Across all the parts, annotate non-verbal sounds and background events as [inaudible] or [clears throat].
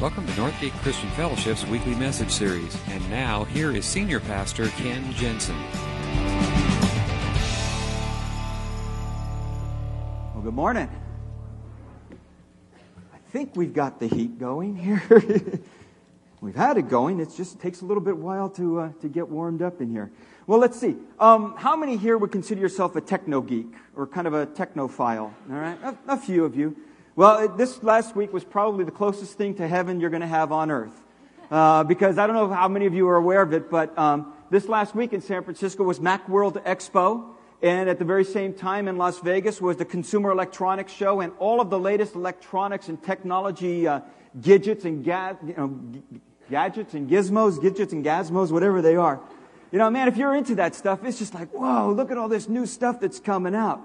Welcome to Northgate Christian Fellowship's weekly message series. And now, here is Senior Pastor Ken Jensen. Well, good morning. I think we've got the heat going here. [laughs] we've had it going. It just takes a little bit while to, uh, to get warmed up in here. Well, let's see. Um, how many here would consider yourself a techno geek or kind of a technophile? All right, a, a few of you. Well, it, this last week was probably the closest thing to heaven you're going to have on earth. Uh, because I don't know how many of you are aware of it, but um, this last week in San Francisco was Macworld Expo. And at the very same time in Las Vegas was the Consumer Electronics Show, and all of the latest electronics and technology uh, gadgets and ga- you know, g- gadgets and gizmos, gadgets and gazmos, whatever they are. You know, man, if you're into that stuff, it's just like, whoa, look at all this new stuff that's coming out.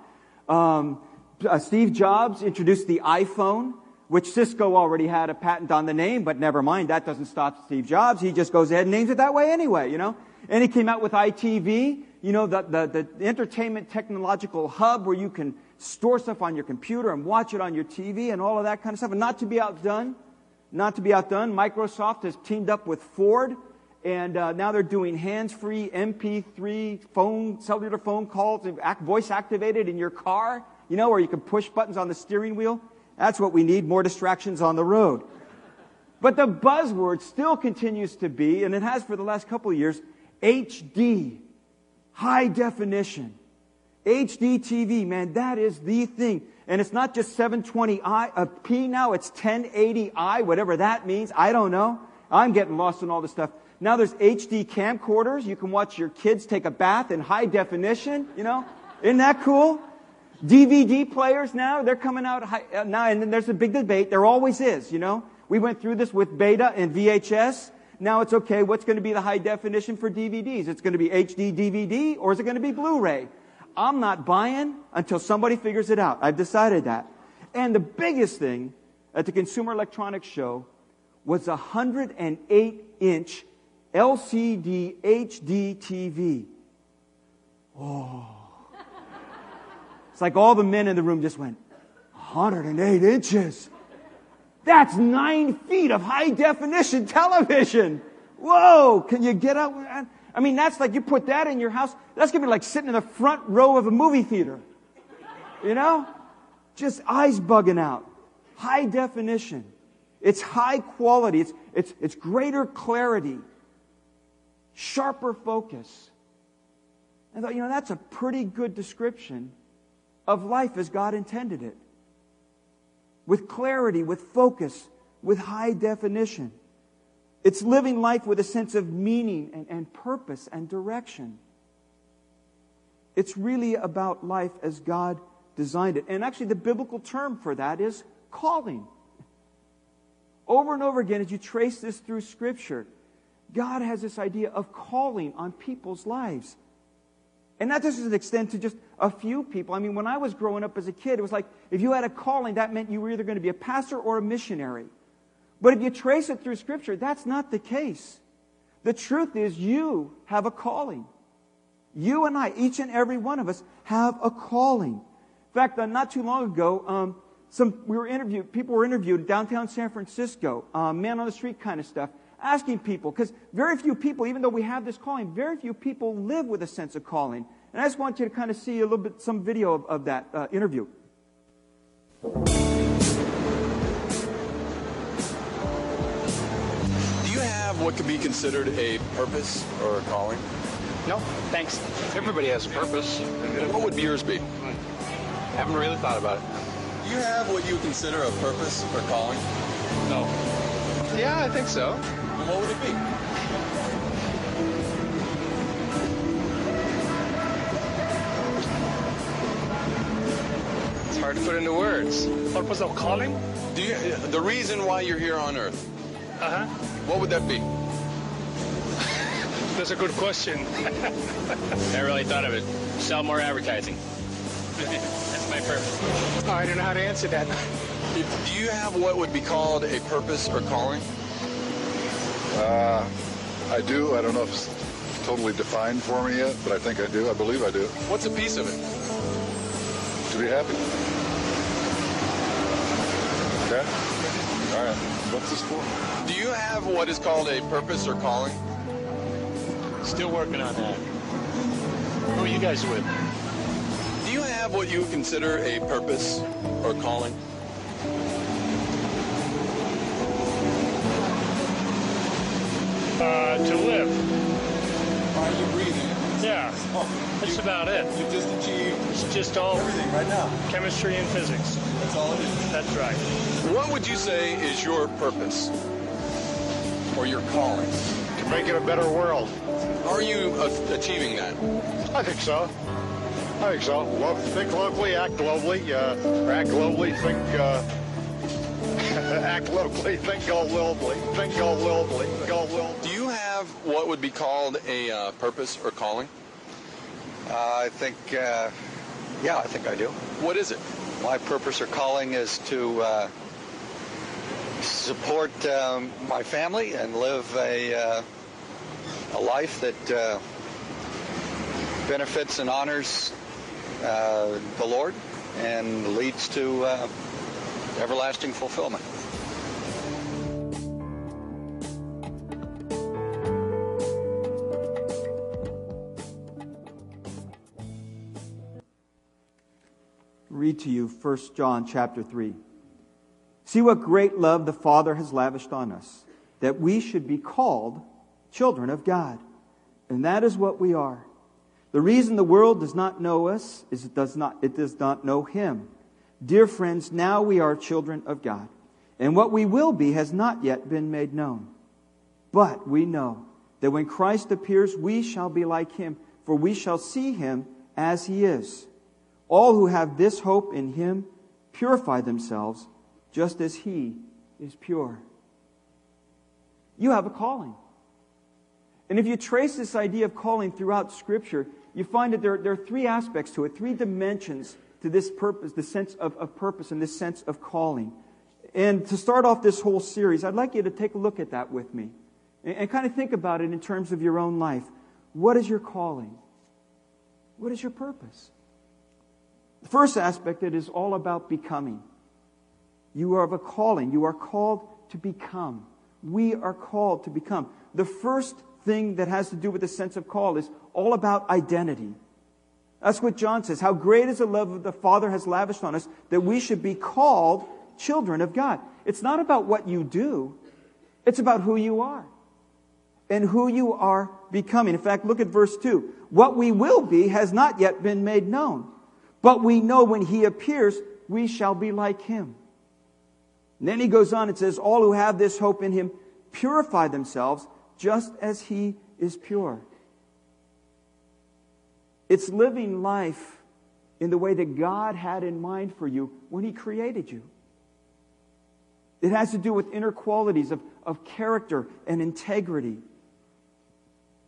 Um, uh, Steve Jobs introduced the iPhone, which Cisco already had a patent on the name, but never mind, that doesn't stop Steve Jobs. He just goes ahead and names it that way anyway, you know? And he came out with ITV, you know, the, the, the entertainment technological hub where you can store stuff on your computer and watch it on your TV and all of that kind of stuff. And not to be outdone, not to be outdone, Microsoft has teamed up with Ford and uh, now they're doing hands-free MP3 phone, cellular phone calls, voice activated in your car you know, where you can push buttons on the steering wheel. That's what we need, more distractions on the road. But the buzzword still continues to be, and it has for the last couple of years, HD, high definition. HD TV, man, that is the thing. And it's not just 720i, a uh, P now, it's 1080i, whatever that means. I don't know. I'm getting lost in all this stuff. Now there's HD camcorders. You can watch your kids take a bath in high definition, you know? Isn't that cool? DVD players now, they're coming out high, uh, now, and then there's a big debate. There always is, you know. We went through this with beta and VHS. Now it's okay, what's going to be the high definition for DVDs? It's going to be HD DVD or is it going to be Blu-ray? I'm not buying until somebody figures it out. I've decided that. And the biggest thing at the Consumer Electronics Show was a 108 inch LCD HD TV. Oh. It's like all the men in the room just went, 108 inches. That's nine feet of high definition television. Whoa, can you get up? I mean, that's like you put that in your house. That's going to be like sitting in the front row of a movie theater. You know? Just eyes bugging out. High definition. It's high quality. It's, it's, it's greater clarity. Sharper focus. I thought, you know, that's a pretty good description of life as God intended it. With clarity, with focus, with high definition. It's living life with a sense of meaning and, and purpose and direction. It's really about life as God designed it. And actually, the biblical term for that is calling. Over and over again, as you trace this through Scripture, God has this idea of calling on people's lives. And that doesn't extend to just a few people. I mean, when I was growing up as a kid, it was like if you had a calling, that meant you were either going to be a pastor or a missionary. But if you trace it through Scripture, that's not the case. The truth is, you have a calling. You and I, each and every one of us, have a calling. In fact, uh, not too long ago, um, some we were interviewed. People were interviewed downtown San Francisco, uh, man on the street kind of stuff asking people, because very few people, even though we have this calling, very few people live with a sense of calling. And I just want you to kind of see a little bit, some video of, of that uh, interview. Do you have what could be considered a purpose or a calling? No, thanks. Everybody has a purpose. What would yours be? Haven't really thought about it. Do you have what you consider a purpose or calling? No. Yeah, I think so. What would it be? It's hard to put into words. Purpose of calling? Do you, the reason why you're here on Earth? Uh huh. What would that be? [laughs] That's a good question. [laughs] Never really thought of it. Sell more advertising. That's my purpose. Oh, I don't know how to answer that. Do you have what would be called a purpose or calling? Uh, I do. I don't know if it's totally defined for me yet, but I think I do. I believe I do. What's a piece of it? To be happy. Okay? All right. What's this for? Do you have what is called a purpose or calling? Still working on that. Who are you guys with? Do you have what you consider a purpose or calling? Uh, to live. Are you breathing? Yeah. That's about it. You just achieved It's just all everything right now. chemistry and physics. That's all it is. That's right. What would you say is your purpose or your calling? to make it a better world. Are you a- achieving that? I think so. I think so. Lo- think locally, act globally. Uh, act globally, think. Uh, [laughs] act locally, think globally. Think globally. Go globally. Have what would be called a uh, purpose or calling? Uh, I think, uh, yeah, I think I do. What is it? My purpose or calling is to uh, support um, my family and live a, uh, a life that uh, benefits and honors uh, the Lord and leads to uh, everlasting fulfillment. Read to you 1 John chapter 3. See what great love the Father has lavished on us, that we should be called children of God. And that is what we are. The reason the world does not know us is it does not, it does not know Him. Dear friends, now we are children of God. And what we will be has not yet been made known. But we know that when Christ appears, we shall be like Him, for we shall see Him as He is. All who have this hope in him purify themselves just as he is pure. You have a calling. And if you trace this idea of calling throughout Scripture, you find that there, there are three aspects to it, three dimensions to this purpose, the sense of, of purpose and this sense of calling. And to start off this whole series, I'd like you to take a look at that with me and, and kind of think about it in terms of your own life. What is your calling? What is your purpose? The first aspect, it is all about becoming. You are of a calling. You are called to become. We are called to become. The first thing that has to do with the sense of call is all about identity. That's what John says. How great is the love the Father has lavished on us that we should be called children of God. It's not about what you do, it's about who you are and who you are becoming. In fact, look at verse 2. What we will be has not yet been made known. But we know when he appears, we shall be like him. And then he goes on and says, All who have this hope in him purify themselves just as he is pure. It's living life in the way that God had in mind for you when he created you. It has to do with inner qualities of, of character and integrity,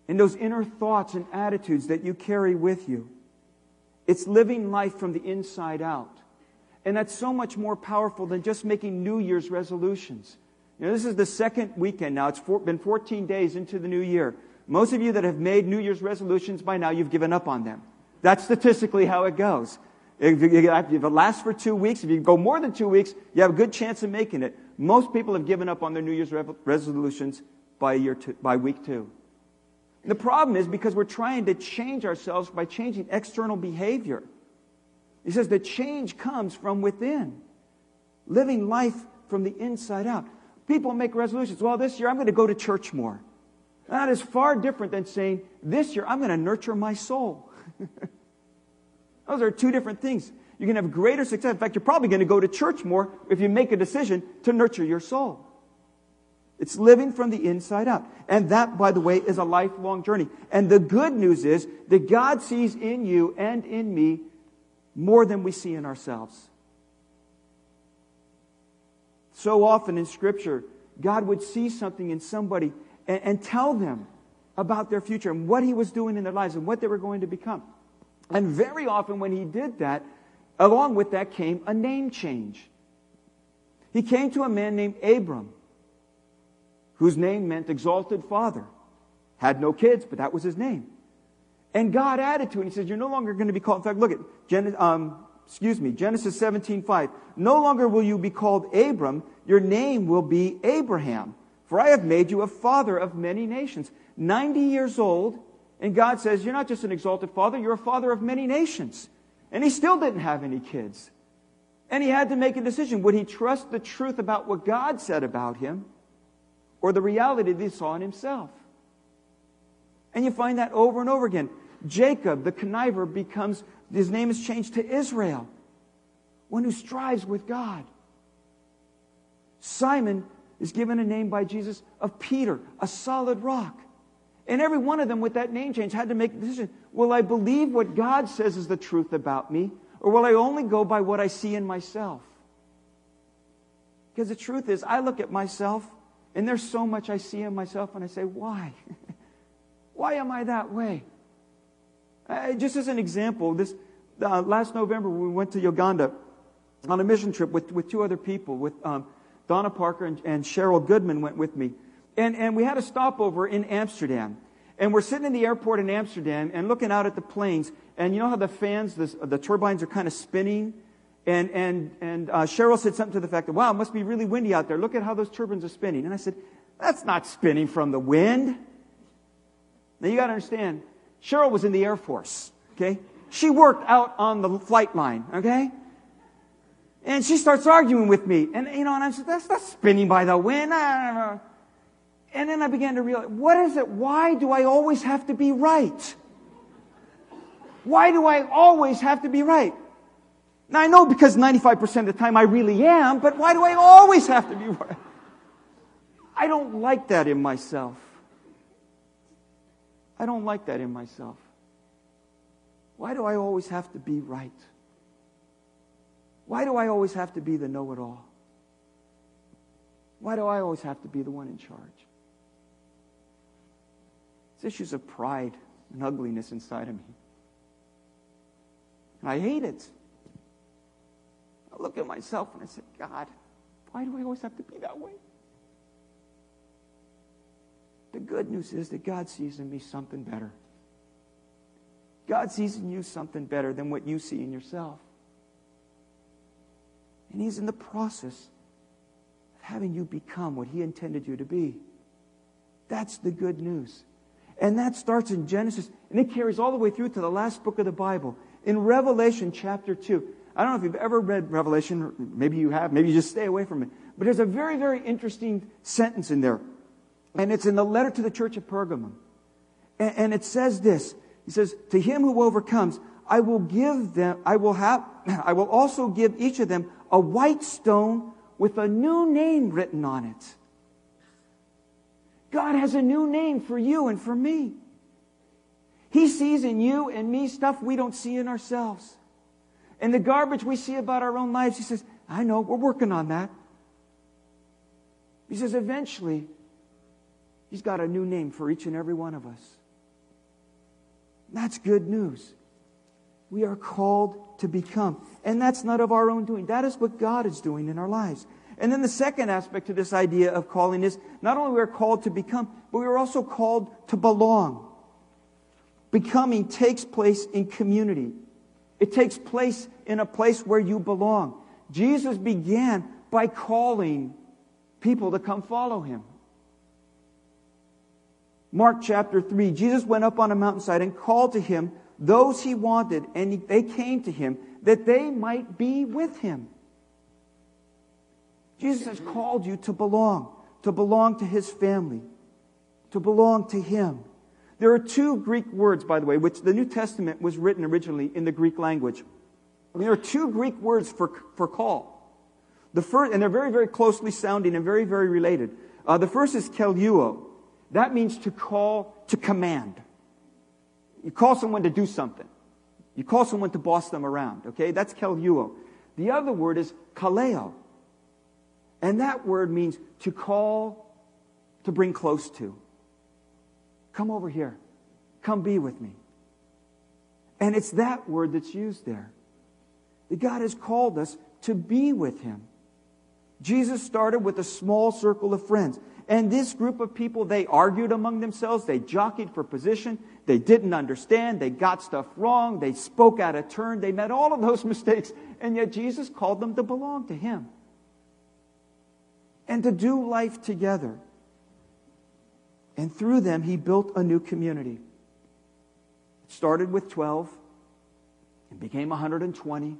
and those inner thoughts and attitudes that you carry with you. It's living life from the inside out. And that's so much more powerful than just making New Year's resolutions. You know, this is the second weekend now. It's for, been 14 days into the new year. Most of you that have made New Year's resolutions by now, you've given up on them. That's statistically how it goes. If, it lasts for two weeks, if you go more than two weeks, you have a good chance of making it. Most people have given up on their New Year's re- resolutions by, year two, by week two. The problem is because we're trying to change ourselves by changing external behavior. He says the change comes from within, living life from the inside out. People make resolutions. Well, this year I'm going to go to church more. That is far different than saying, this year I'm going to nurture my soul. [laughs] Those are two different things. You can have greater success. In fact, you're probably going to go to church more if you make a decision to nurture your soul. It's living from the inside out. And that, by the way, is a lifelong journey. And the good news is that God sees in you and in me more than we see in ourselves. So often in Scripture, God would see something in somebody and, and, tell them about their future and what He was doing in their lives and what they were going to become. And very often when He did that, along with that came a name change. He came to a man named Abram, whose name meant exalted father. Had no kids, but that was his name. And God added to it. He says, You're no longer going to be called. In fact, look at Gen- um, excuse me, Genesis 17, 5. No longer will you be called Abram, your name will be Abraham. For I have made you a father of many nations. 90 years old, and God says, You're not just an exalted father, you're a father of many nations. And he still didn't have any kids. And he had to make a decision. Would he trust the truth about what God said about him or the reality that he saw in himself? And you find that over and over again. Jacob, the conniver, becomes, his name is changed to Israel, one who strives with God. Simon is given a name by Jesus of Peter, a solid rock. And every one of them with that name change had to make a decision. Will I believe what God says is the truth about me, or will I only go by what I see in myself? Because the truth is, I look at myself, and there's so much I see in myself, and I say, why? [laughs] why am I that way? Uh, just as an example, this uh, last November we went to Uganda on a mission trip with, with two other people, with um, Donna Parker and, and Cheryl Goodman went with me. And, and we had a stopover in Amsterdam. And we're sitting in the airport in Amsterdam and looking out at the planes. And you know how the fans, the, the turbines are kind of spinning? And, and, and uh, Cheryl said something to the fact that, wow, it must be really windy out there. Look at how those turbines are spinning. And I said, that's not spinning from the wind. Now you got to understand, Cheryl was in the Air Force, okay? She worked out on the flight line, okay? And she starts arguing with me. And, you know, and I said, that's not spinning by the wind. And then I began to realize, what is it? Why do I always have to be right? Why do I always have to be right? Now I know because 95% of the time I really am, but why do I always have to be right? I don't like that in myself. I don't like that in myself. Why do I always have to be right? Why do I always have to be the know it all? Why do I always have to be the one in charge? It's issues of pride and ugliness inside of me. And I hate it. Look at myself and I say, God, why do I always have to be that way? The good news is that God sees in me something better. God sees in you something better than what you see in yourself. And He's in the process of having you become what He intended you to be. That's the good news. And that starts in Genesis, and it carries all the way through to the last book of the Bible. In Revelation chapter 2, I don't know if you've ever read Revelation, maybe you have, maybe you just stay away from it. But there's a very, very interesting sentence in there. And it's in the letter to the church of Pergamum. And, and it says this He says, To him who overcomes, I will give them, I will have, [clears throat] I will also give each of them a white stone with a new name written on it. God has a new name for you and for me. He sees in you and me stuff we don't see in ourselves. And the garbage we see about our own lives, He says, I know, we're working on that. He says, eventually, He's got a new name for each and every one of us. That's good news. We are called to become. And that's not of our own doing. That is what God is doing in our lives. And then the second aspect to this idea of calling is not only we are called to become, but we are also called to belong. Becoming takes place in community. It takes place in a place where you belong. Jesus began by calling people to come follow him. Mark chapter 3, Jesus went up on a mountainside and called to him those he wanted, and they came to him that they might be with him. Jesus has called you to belong, to belong to his family, to belong to him. There are two Greek words, by the way, which the New Testament was written originally in the Greek language. There are two Greek words for, for call. The first, and they're very, very closely sounding and very, very related. Uh, the first is keleuo, that means to call, to command. You call someone to do something. You call someone to boss them around, okay? That's keleuo. The other word is kaleo. And that word means to call, to bring close to. Come over here. Come be with me. And it's that word that's used there. That God has called us to be with Him. Jesus started with a small circle of friends. And this group of people, they argued among themselves. They jockeyed for position. They didn't understand. They got stuff wrong. They spoke out of turn. They made all of those [laughs] mistakes. And yet Jesus called them to belong to Him and to do life together. And through them, He built a new community. It started with 12 and became 120,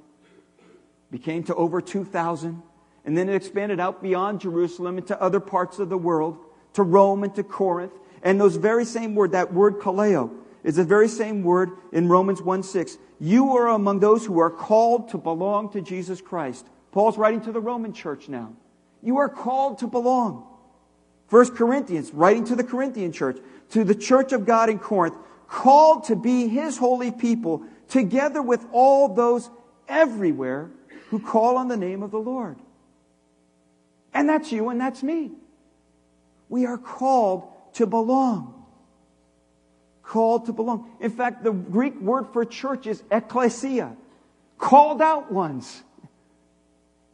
became to over 2,000 and then it expanded out beyond Jerusalem into other parts of the world, to Rome and to Corinth. And those very same word, that word kaleo, is the very same word in Romans 1 6. You are among those who are called to belong to Jesus Christ. Paul's writing to the Roman church now. You are called to belong. First Corinthians, writing to the Corinthian church, to the church of God in Corinth, called to be his holy people, together with all those everywhere who call on the name of the Lord. And that's you and that's me. We are called to belong. Called to belong. In fact, the Greek word for church is ecclesia, called out ones.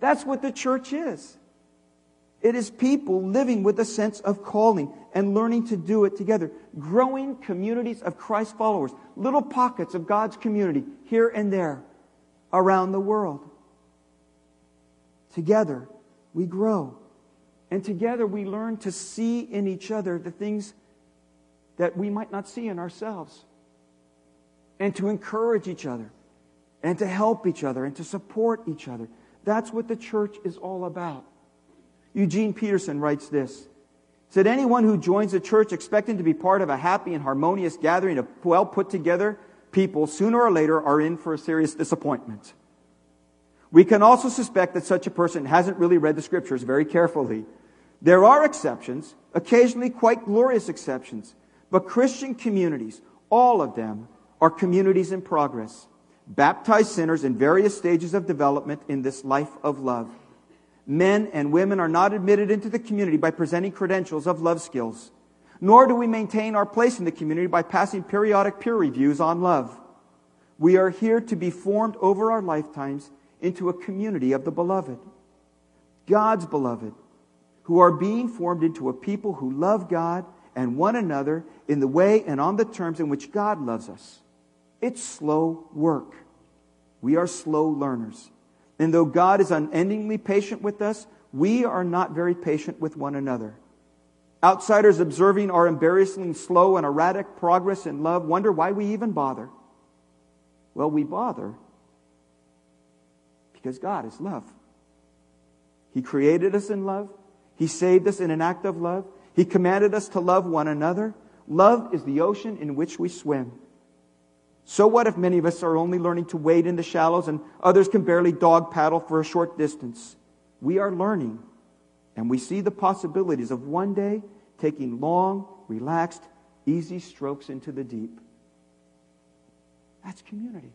That's what the church is. It is people living with a sense of calling and learning to do it together. Growing communities of Christ followers. Little pockets of God's community here and there around the world. Together, we grow. And together we learn to see in each other the things that we might not see in ourselves. And to encourage each other. And to help each other. And to support each other. That's what the church is all about. Eugene Peterson writes this. Said anyone who joins a church expecting to be part of a happy and harmonious gathering of well put together people sooner or later are in for a serious disappointment. We can also suspect that such a person hasn't really read the scriptures very carefully. There are exceptions, occasionally quite glorious exceptions, but Christian communities, all of them, are communities in progress, baptized sinners in various stages of development in this life of love. Men and women are not admitted into the community by presenting credentials of love skills, nor do we maintain our place in the community by passing periodic peer reviews on love. We are here to be formed over our lifetimes into a community of the beloved, God's beloved, who are being formed into a people who love God and one another in the way and on the terms in which God loves us. It's slow work. We are slow learners. And though God is unendingly patient with us, we are not very patient with one another. Outsiders observing our embarrassingly slow and erratic progress in love wonder why we even bother. Well, we bother because God is love. He created us in love. He saved us in an act of love. He commanded us to love one another. Love is the ocean in which we swim. So what if many of us are only learning to wade in the shallows and others can barely dog paddle for a short distance? We are learning and we see the possibilities of one day taking long, relaxed, easy strokes into the deep. That's community.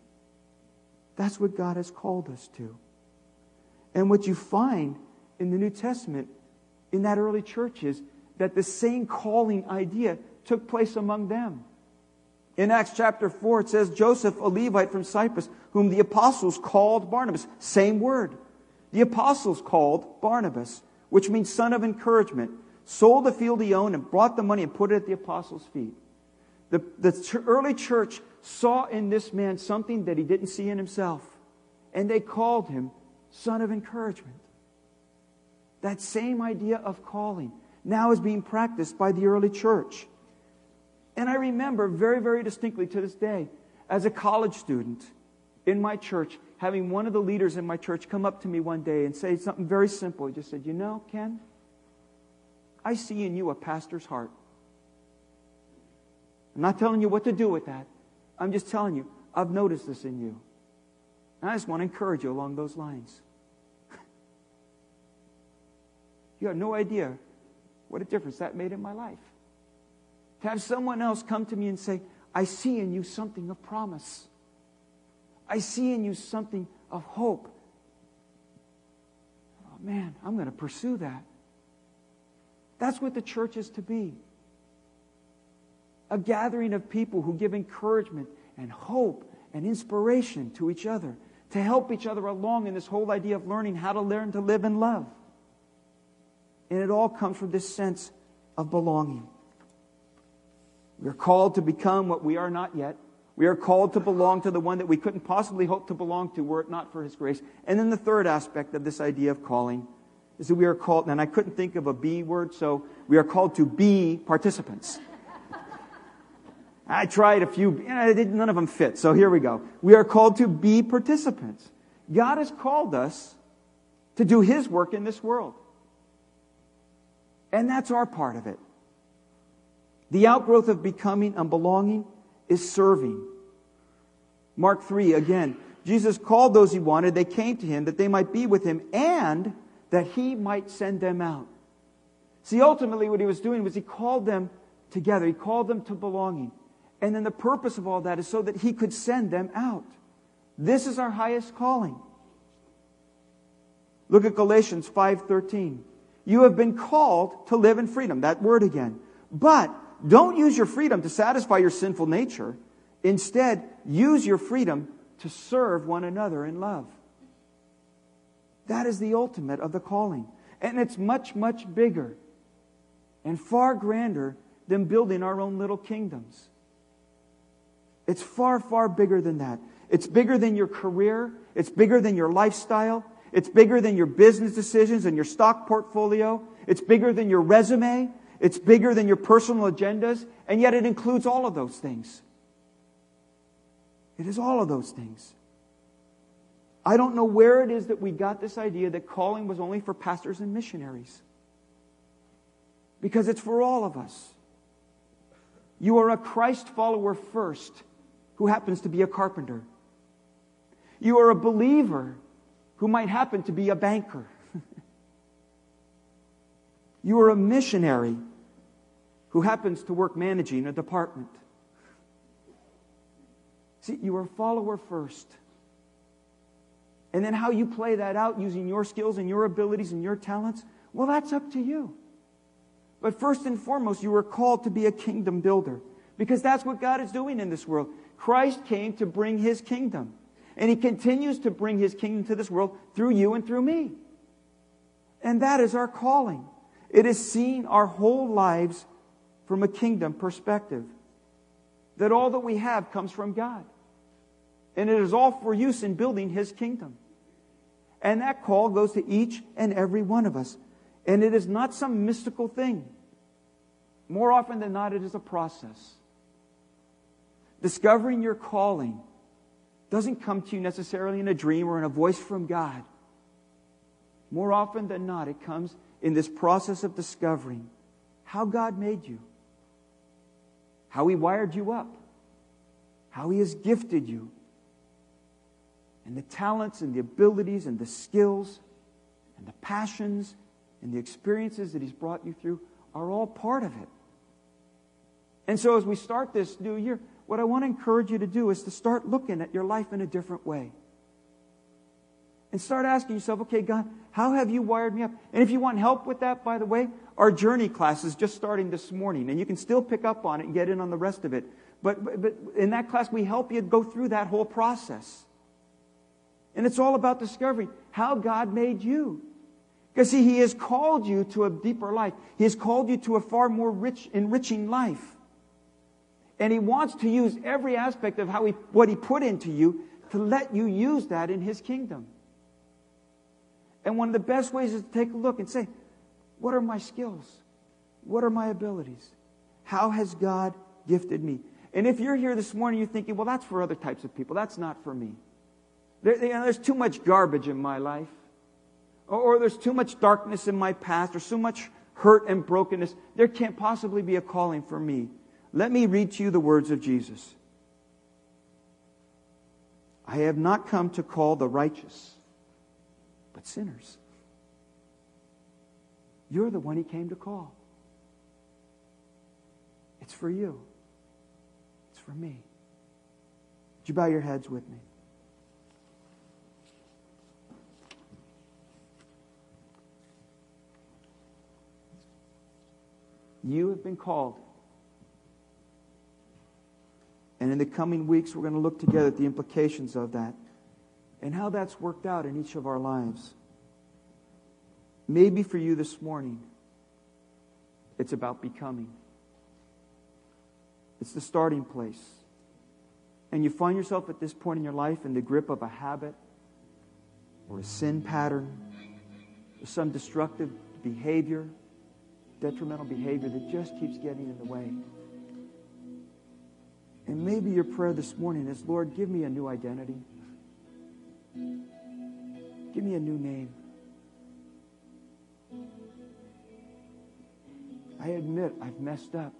That's what God has called us to. And what you find in the New Testament in that early church is that the same calling idea took place among them. In Acts chapter 4, it says, Joseph, a Levite from Cyprus, whom the apostles called Barnabas. Same word. The apostles called Barnabas, which means son of encouragement, sold the field he owned and brought the money and put it at the apostles' feet. The, the early church saw in this man something that he didn't see in himself. And they called him son of encouragement. That same idea of calling now is being practiced by the early church. And I remember very, very distinctly to this day, as a college student in my church, having one of the leaders in my church come up to me one day and say something very simple. He just said, You know, Ken, I see in you a pastor's heart. I'm not telling you what to do with that. I'm just telling you, I've noticed this in you. And I just want to encourage you along those lines. [laughs] you have no idea what a difference that made in my life. To have someone else come to me and say, I see in you something of promise. I see in you something of hope. Oh, man, I'm going to pursue that. That's what the church is to be a gathering of people who give encouragement and hope and inspiration to each other to help each other along in this whole idea of learning how to learn to live in love. And it all comes from this sense of belonging. We are called to become what we are not yet. We are called to belong to the one that we couldn't possibly hope to belong to were it not for his grace. And then the third aspect of this idea of calling is that we are called, and I couldn't think of a B word, so we are called to be participants. I tried a few, and none of them fit, so here we go. We are called to be participants. God has called us to do his work in this world. And that's our part of it. The outgrowth of becoming and belonging is serving. Mark 3, again, Jesus called those he wanted. They came to him that they might be with him and that he might send them out. See, ultimately, what he was doing was he called them together, he called them to belonging. And then the purpose of all that is so that he could send them out. This is our highest calling. Look at Galatians 5:13. You have been called to live in freedom. That word again. But don't use your freedom to satisfy your sinful nature. Instead, use your freedom to serve one another in love. That is the ultimate of the calling. And it's much, much bigger and far grander than building our own little kingdoms. It's far, far bigger than that. It's bigger than your career. It's bigger than your lifestyle. It's bigger than your business decisions and your stock portfolio. It's bigger than your resume. It's bigger than your personal agendas. And yet it includes all of those things. It is all of those things. I don't know where it is that we got this idea that calling was only for pastors and missionaries. Because it's for all of us. You are a Christ follower first who happens to be a carpenter. You are a believer who might happen to be a banker. [laughs] you are a missionary who happens to work managing a department. See, you are a follower first. And then how you play that out using your skills and your abilities and your talents, well, that's up to you. But first and foremost, you are called to be a kingdom builder because that's what God is doing in this world. Christ came to bring his kingdom. And he continues to bring his kingdom to this world through you and through me. And that is our calling. It is seeing our whole lives from a kingdom perspective. That all that we have comes from God. And it is all for use in building his kingdom. And that call goes to each and every one of us. And it is not some mystical thing. More often than not, it is a process. Discovering your calling doesn't come to you necessarily in a dream or in a voice from God. More often than not, it comes in this process of discovering how God made you, how He wired you up, how He has gifted you, and the talents and the abilities and the skills and the passions and the experiences that He's brought you through are all part of it. And so as we start this new year, what I want to encourage you to do is to start looking at your life in a different way. And start asking yourself, okay, God, how have you wired me up? And if you want help with that, by the way, our journey class is just starting this morning, and you can still pick up on it and get in on the rest of it. But, but in that class, we help you go through that whole process. And it's all about discovering how God made you. Because, see, He has called you to a deeper life. He has called you to a far more rich, enriching life. And he wants to use every aspect of how he, what he put into you to let you use that in his kingdom. And one of the best ways is to take a look and say, what are my skills? What are my abilities? How has God gifted me? And if you're here this morning, you're thinking, well, that's for other types of people. That's not for me. There, you know, there's too much garbage in my life. Or, or there's too much darkness in my past, or so much hurt and brokenness. There can't possibly be a calling for me. Let me read to you the words of Jesus. I have not come to call the righteous, but sinners. You're the one he came to call. It's for you. It's for me. Would you bow your heads with me? You have been called and in the coming weeks, we're going to look together at the implications of that and how that's worked out in each of our lives. Maybe for you this morning, It's about becoming. It's the starting place. And you find yourself at this point in your life in the grip of a habit or a sin pattern or some destructive behavior, detrimental behavior that just keeps getting in the way. And maybe your prayer this morning is Lord, give me a new identity. Give me a new name. I admit I've messed up.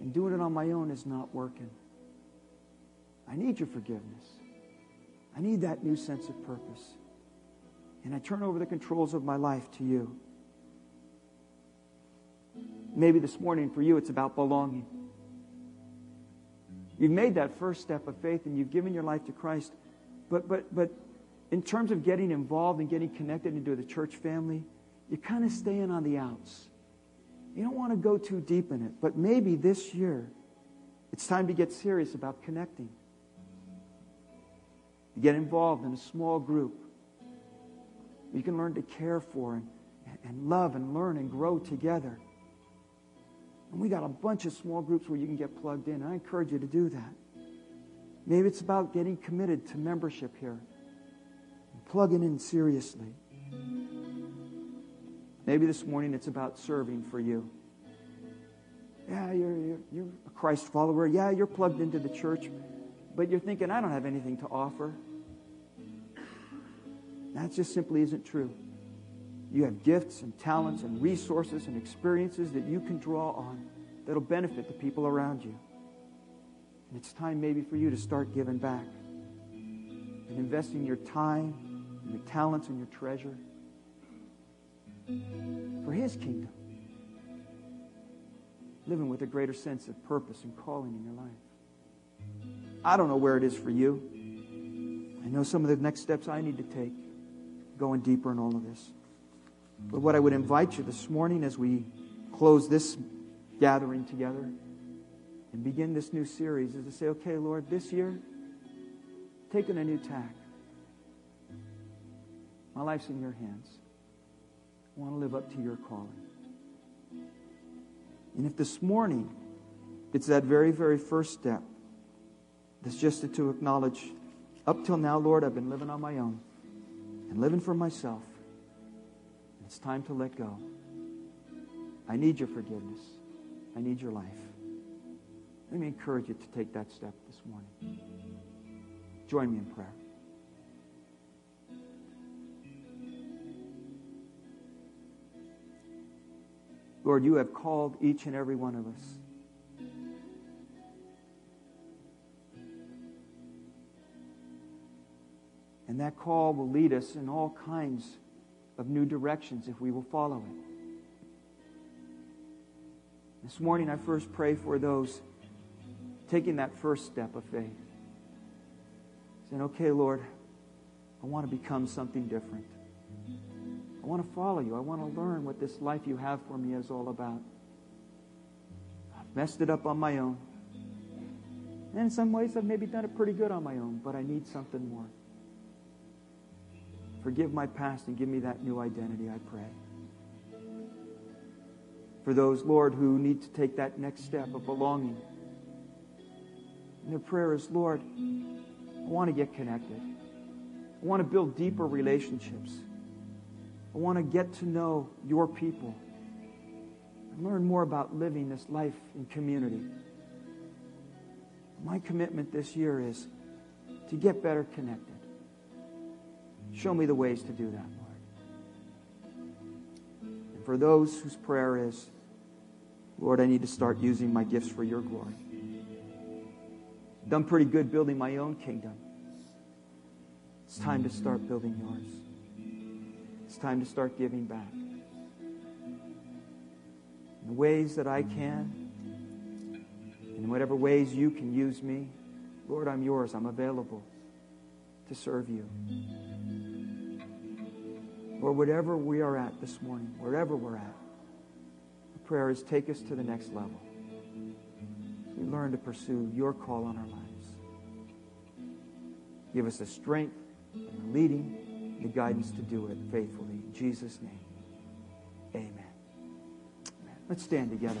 And doing it on my own is not working. I need your forgiveness. I need that new sense of purpose. And I turn over the controls of my life to you. Maybe this morning for you it's about belonging. You've made that first step of faith and you've given your life to Christ. But, but, but in terms of getting involved and getting connected into the church family, you're kind of staying on the outs. You don't want to go too deep in it. But maybe this year, it's time to get serious about connecting. You get involved in a small group. You can learn to care for and, and love and learn and grow together. And we got a bunch of small groups where you can get plugged in. I encourage you to do that. Maybe it's about getting committed to membership here. Plugging in seriously. Maybe this morning it's about serving for you. Yeah, you're, you're, you're a Christ follower. Yeah, you're plugged into the church. But you're thinking, I don't have anything to offer. That just simply isn't true. You have gifts and talents and resources and experiences that you can draw on that'll benefit the people around you. And it's time maybe for you to start giving back and investing your time and your talents and your treasure for His kingdom. Living with a greater sense of purpose and calling in your life. I don't know where it is for you. I know some of the next steps I need to take going deeper in all of this. But what I would invite you this morning as we close this gathering together and begin this new series is to say, okay, Lord, this year, taking a new tack. My life's in your hands. I want to live up to your calling. And if this morning it's that very, very first step, that's just to acknowledge, up till now, Lord, I've been living on my own and living for myself. It's time to let go. I need your forgiveness. I need your life. Let me encourage you to take that step this morning. Join me in prayer. Lord, you have called each and every one of us. And that call will lead us in all kinds of new directions if we will follow it. This morning, I first pray for those taking that first step of faith. Saying, okay, Lord, I want to become something different. I want to follow you. I want to learn what this life you have for me is all about. I've messed it up on my own. And in some ways, I've maybe done it pretty good on my own, but I need something more. Forgive my past and give me that new identity, I pray. For those, Lord, who need to take that next step of belonging. And their prayer is, Lord, I want to get connected. I want to build deeper relationships. I want to get to know your people and learn more about living this life in community. My commitment this year is to get better connected. Show me the ways to do that, Lord. And for those whose prayer is, Lord, I need to start using my gifts for your glory. Done pretty good building my own kingdom. It's time to start building yours. It's time to start giving back. In the ways that I can, in whatever ways you can use me, Lord, I'm yours. I'm available to serve you. Or whatever we are at this morning, wherever we're at, the prayer is take us to the next level. We learn to pursue your call on our lives. Give us the strength and the leading, the guidance to do it faithfully. In Jesus' name, amen. amen. Let's stand together.